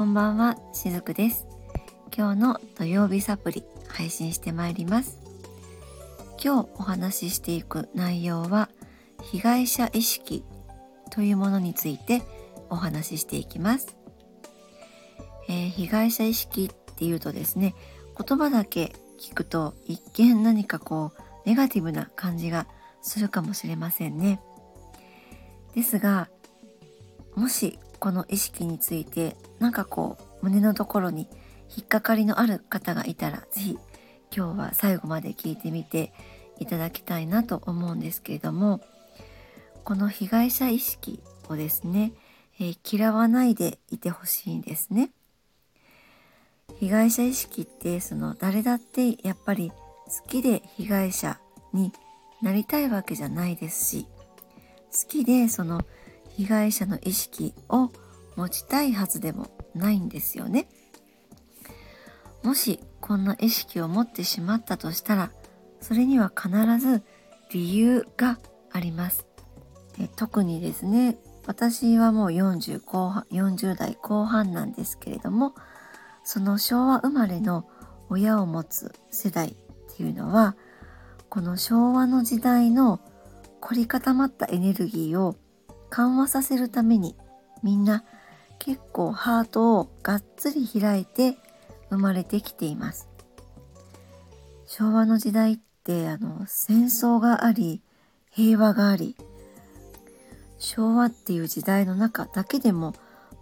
こんばんは、しずくです。今日の土曜日サプリ配信してまいります。今日お話ししていく内容は被害者意識というものについてお話ししていきます。えー被害者意識っていうとですね、言葉だけ聞くと一見何かこうネガティブな感じがするかもしれませんね。ですが、もしこの意識についてなんかこう胸のところに引っかかりのある方がいたらぜひ今日は最後まで聞いてみていただきたいなと思うんですけれどもこの被害者意識をですね、えー嫌わないでいてほしいんですね。被害者意識ってその誰だってやっぱり好きで被害者になりたいわけじゃないですし好きでその被害者の意識を持ちたいはずでもないんですよね。もしこんな意識を持ってしまったとしたらそれには必ず理由があります。え特にですね私はもう40後半40代後半なんですけれどもその昭和生まれの親を持つ世代っていうのはこの昭和の時代の凝り固まったエネルギーを緩和させるためにみんな結構ハートをがっつり開いて生まれてきています。昭和の時代ってあの戦争があり平和があり。昭和っていう時代の中だけでも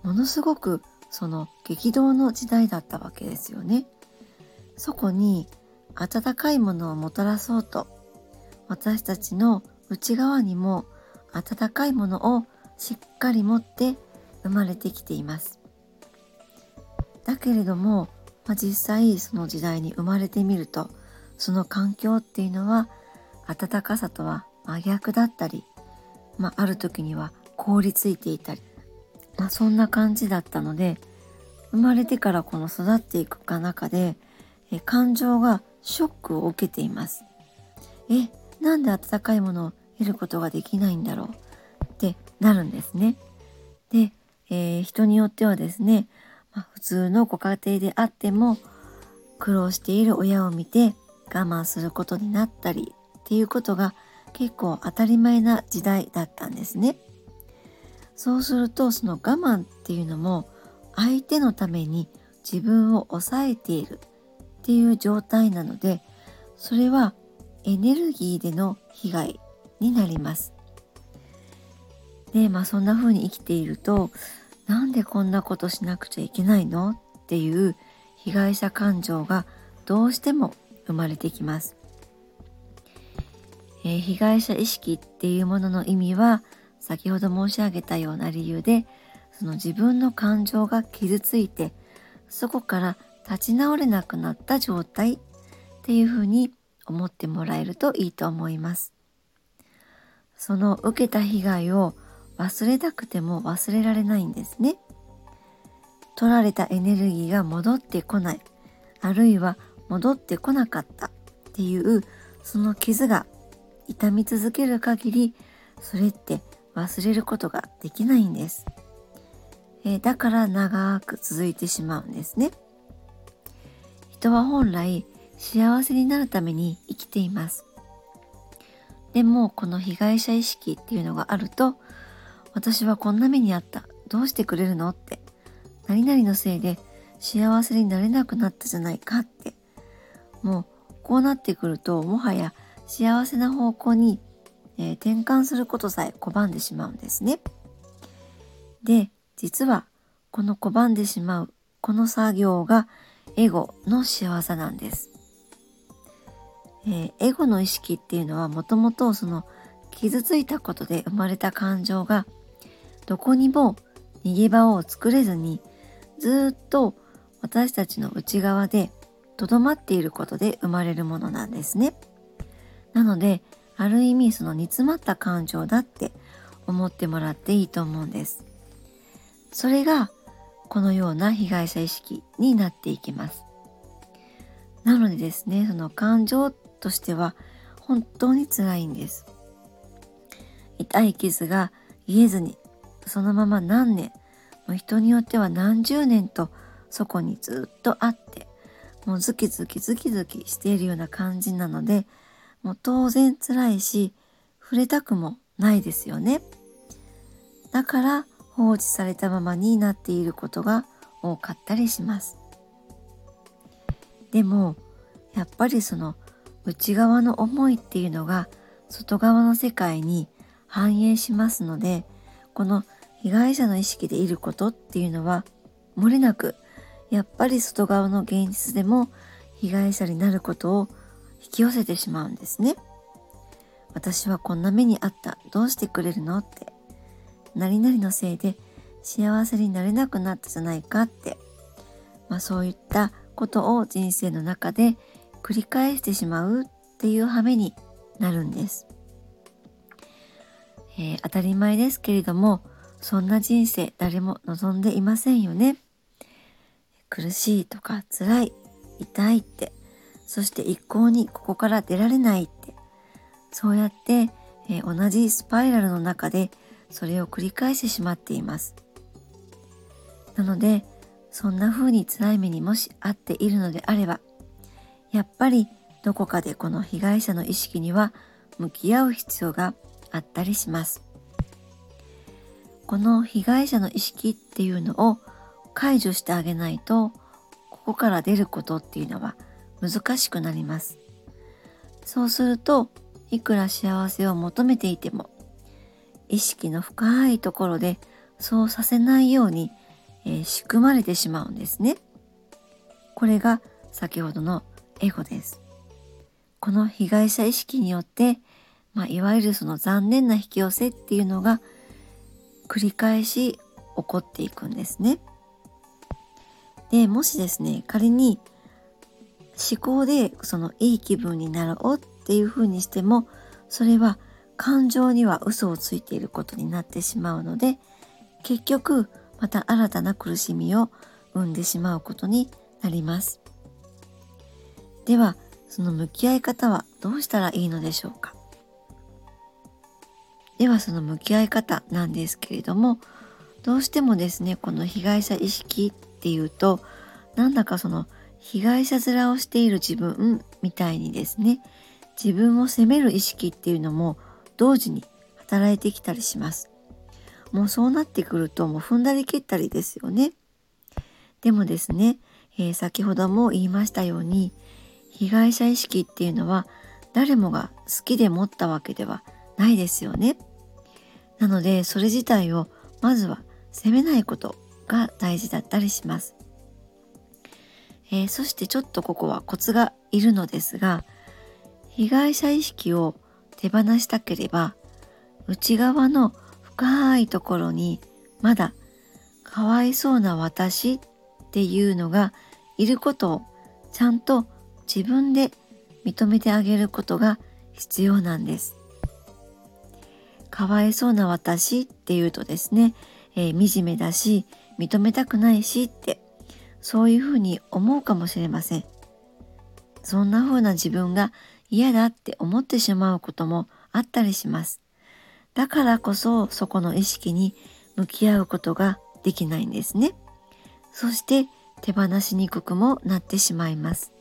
ものすごくその激動の時代だったわけですよね。そこに温かいものをもたらそうと私たちの内側にも温かいものをしっかり持って生まれてきています。だけれども、まあ、実際その時代に生まれてみるとその環境っていうのは温かさとは真逆だったり、まあ、ある時には凍りついていたり、まあ、そんな感じだったので生まれてからこの育っていくか中でえ感情がショックを受けています。えなんで温かいものを得ることができないんだろうってなるんですねで、えー人によってはですね、まあ、普通のご家庭であっても苦労している親を見て我慢することになったりっていうことが結構当たり前な時代だったんですね。そうするとその我慢っていうのも相手のために自分を抑えているっていう状態なのでそれはエネルギーでの被害になります。でまあそんな風に生きているとなんでこんなことしなくちゃいけないの？っていう被害者感情がどうしても生まれてきます。えー被害者意識っていうものの意味は先ほど申し上げたような理由でその自分の感情が傷ついてそこから立ち直れなくなった状態っていうふうに思ってもらえるといいと思います。その受けた被害を忘れたくても忘れられないんですね。取られたエネルギーが戻ってこない。あるいは戻ってこなかった。っていうその傷が痛み続ける限りそれって忘れることができないんです、えーだから長く続いてしまうんですね。人は本来幸せになるために生きています。でもこの被害者意識っていうのがあると私はこんな目にあったどうしてくれるのって何々のせいで幸せになれなくなったじゃないかってもうこうなってくるともはや幸せな方向に、えー転換することさえ拒んでしまうんですね。で実はこの拒んでしまうこの作業がエゴの仕業なんです。えーエゴの意識っていうのはもともとその傷ついたことで生まれた感情がどこにも逃げ場を作れずにずっと私たちの内側でとどまっていることで生まれるものなんですね。なのである意味その煮詰まった感情だって思ってもらっていいと思うんです。それがこのような被害者意識になっていきます。なのでですねその感情としては本当に辛いんです。痛い傷が癒えずにそのまま何年もう人によっては何十年とそこにずっとあってもうズキズキズキズキしているような感じなのでもう当然辛いし触れたくもないですよねだから放置されたままになっていることが多かったりしますでもやっぱりその内側の思いっていうのが外側の世界に反映しますのでこの被害者の意識でいることっていうのは漏れなくやっぱり外側の現実でも被害者になることを引き寄せてしまうんですね。私はこんな目にあった。どうしてくれるのって。何々のせいで幸せになれなくなったじゃないかって。まあそういったことを人生の中で繰り返してしまうっていう羽目になるんです。えー、当たり前ですけれども、そんな人生誰も望んでいませんよね。苦しいとか辛い、痛いって、そして一向にここから出られないって、そうやって、えー、同じスパイラルの中でそれを繰り返してしまっています。なので、そんな風に辛い目にもし遭っているのであれば、やっぱりどこかでこの被害者の意識には向き合う必要があったりします。この被害者の意識っていうのを解除してあげないとここから出ることっていうのは難しくなりますそうするといくら幸せを求めていても意識の深いところでそうさせないように、えー、仕組まれてしまうんですねこれが先ほどのエゴですこの被害者意識によって、まあ、いわゆるその残念な引き寄せっていうのが繰り返し起こっていくんですね。でもしですね仮に思考でそのいい気分になろうっていうふうにしてもそれは感情には嘘をついていることになってしまうので結局また新たな苦しみを生んでしまうことになりますではその向き合い方はどうしたらいいのでしょうか？ではその向き合い方なんですけれどもどうしてもですねこの被害者意識っていうとなんだかその被害者面をしている自分みたいにですね自分を責める意識っていうのも同時に働いてきたりします。もうそうなってくるともう踏んだり蹴ったりですよね。でもですね、えー、先ほども言いましたように被害者意識っていうのは誰もが好きで持ったわけではないですよねなのでそれ自体をまずは責めないことが大事だったりします。えー、そしてちょっとここはコツがいるのですが被害者意識を手放したければ内側の深いところにまだかわいそうな私っていうのがいることをちゃんと自分で認めてあげることが必要なんです。かわいそうな私っていうとですね、えー、惨めだし認めたくないしってそういうふうに思うかもしれません。そんな風な自分が嫌だって思ってしまうこともあったりします。だからこそそこの意識に向き合うことができないんですね。そして手放しにくくもなってしまいます、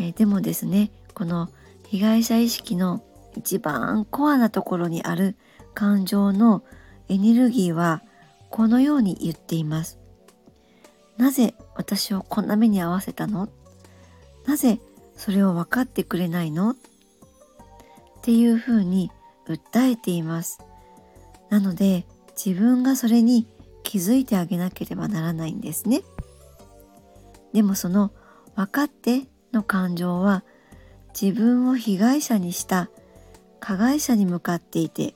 えー、でもですねこの被害者意識の一番コアなところにある感情のエネルギーはこのように言っています。なぜ私をこんな目に遭わせたの？なぜそれを分かってくれないの？っていうふうに訴えています。なので自分がそれに気づいてあげなければならないんですね。でもその分かっての感情は自分を被害者にした加害者に向かっていて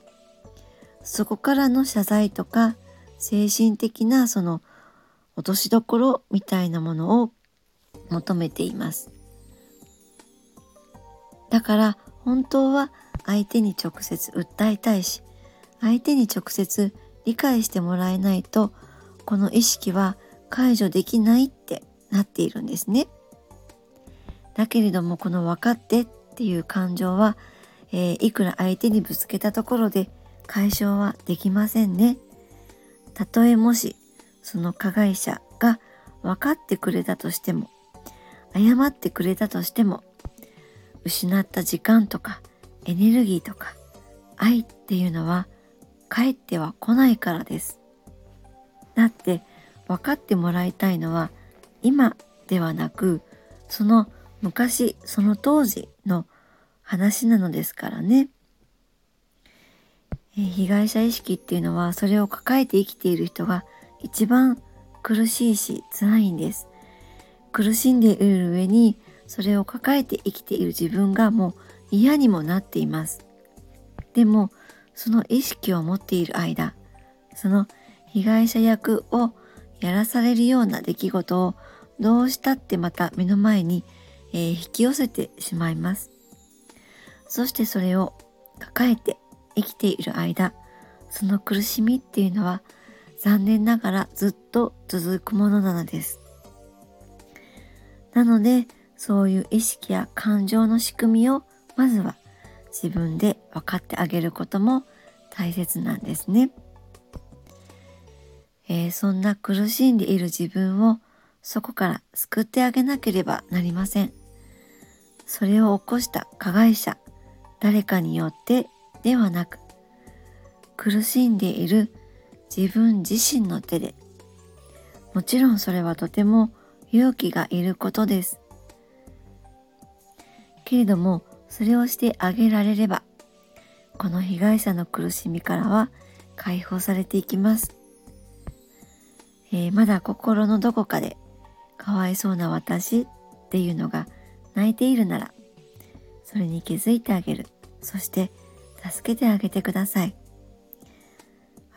そこからの謝罪とか精神的なその落としどころみたいなものを求めています。だから本当は相手に直接訴えたいし相手に直接理解してもらえないとこの意識は解除できないってなっているんですね。だけれどもこの分かってっていう感情は、えー、いくら相手にぶつけたところで解消はできませんねたとえもしその加害者が分かってくれたとしても謝ってくれたとしても失った時間とかエネルギーとか愛っていうのは帰っては来ないからです。だって分かってもらいたいのは今ではなくその昔その当時の話なのですからね。被害者意識っていうのはそれを抱えて生きている人が一番苦しいし辛いんです。苦しんでいる上にそれを抱えて生きている自分がもう嫌にもなっています。でもその意識を持っている間その被害者役をやらされるような出来事をどうしたってまた目の前に、えー、引き寄せてしまいます。そしてそれを抱えて生きている間その苦しみっていうのは残念ながらずっと続くものなのです。なのでそういう意識や感情の仕組みをまずは自分で分かってあげることも大切なんですね。えー、そんな苦しんでいる自分をそこから救ってあげなければなりません。それを起こした加害者、誰かによってではなく、苦しんでいる自分自身の手で、もちろんそれはとても勇気がいることです。けれども、それをしてあげられれば、この被害者の苦しみからは解放されていきます。えー、まだ心のどこかでかわいそうな私っていうのが泣いているなら、それに気づいてあげる。そして助けてあげてください。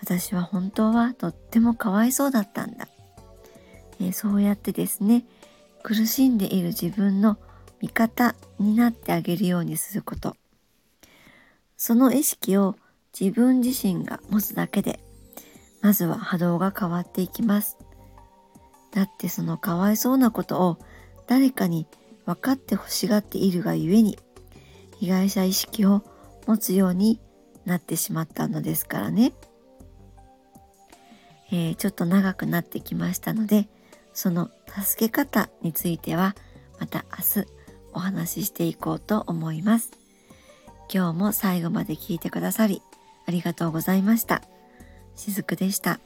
私は本当はとってもかわいそうだったんだ。えー、そうやってですね、苦しんでいる自分の味方になってあげるようにすること。その意識を自分自身が持つだけで、まずは波動が変わっていきます。だってそのかわいそうなことを誰かに分かって欲しがっているがゆえに、被害者意識を持つようになってしまったのですからね。えー、ちょっと長くなってきましたので、その助け方についてはまた明日お話ししていこうと思います。今日も最後まで聞いてくださりありがとうございました。しずくでした。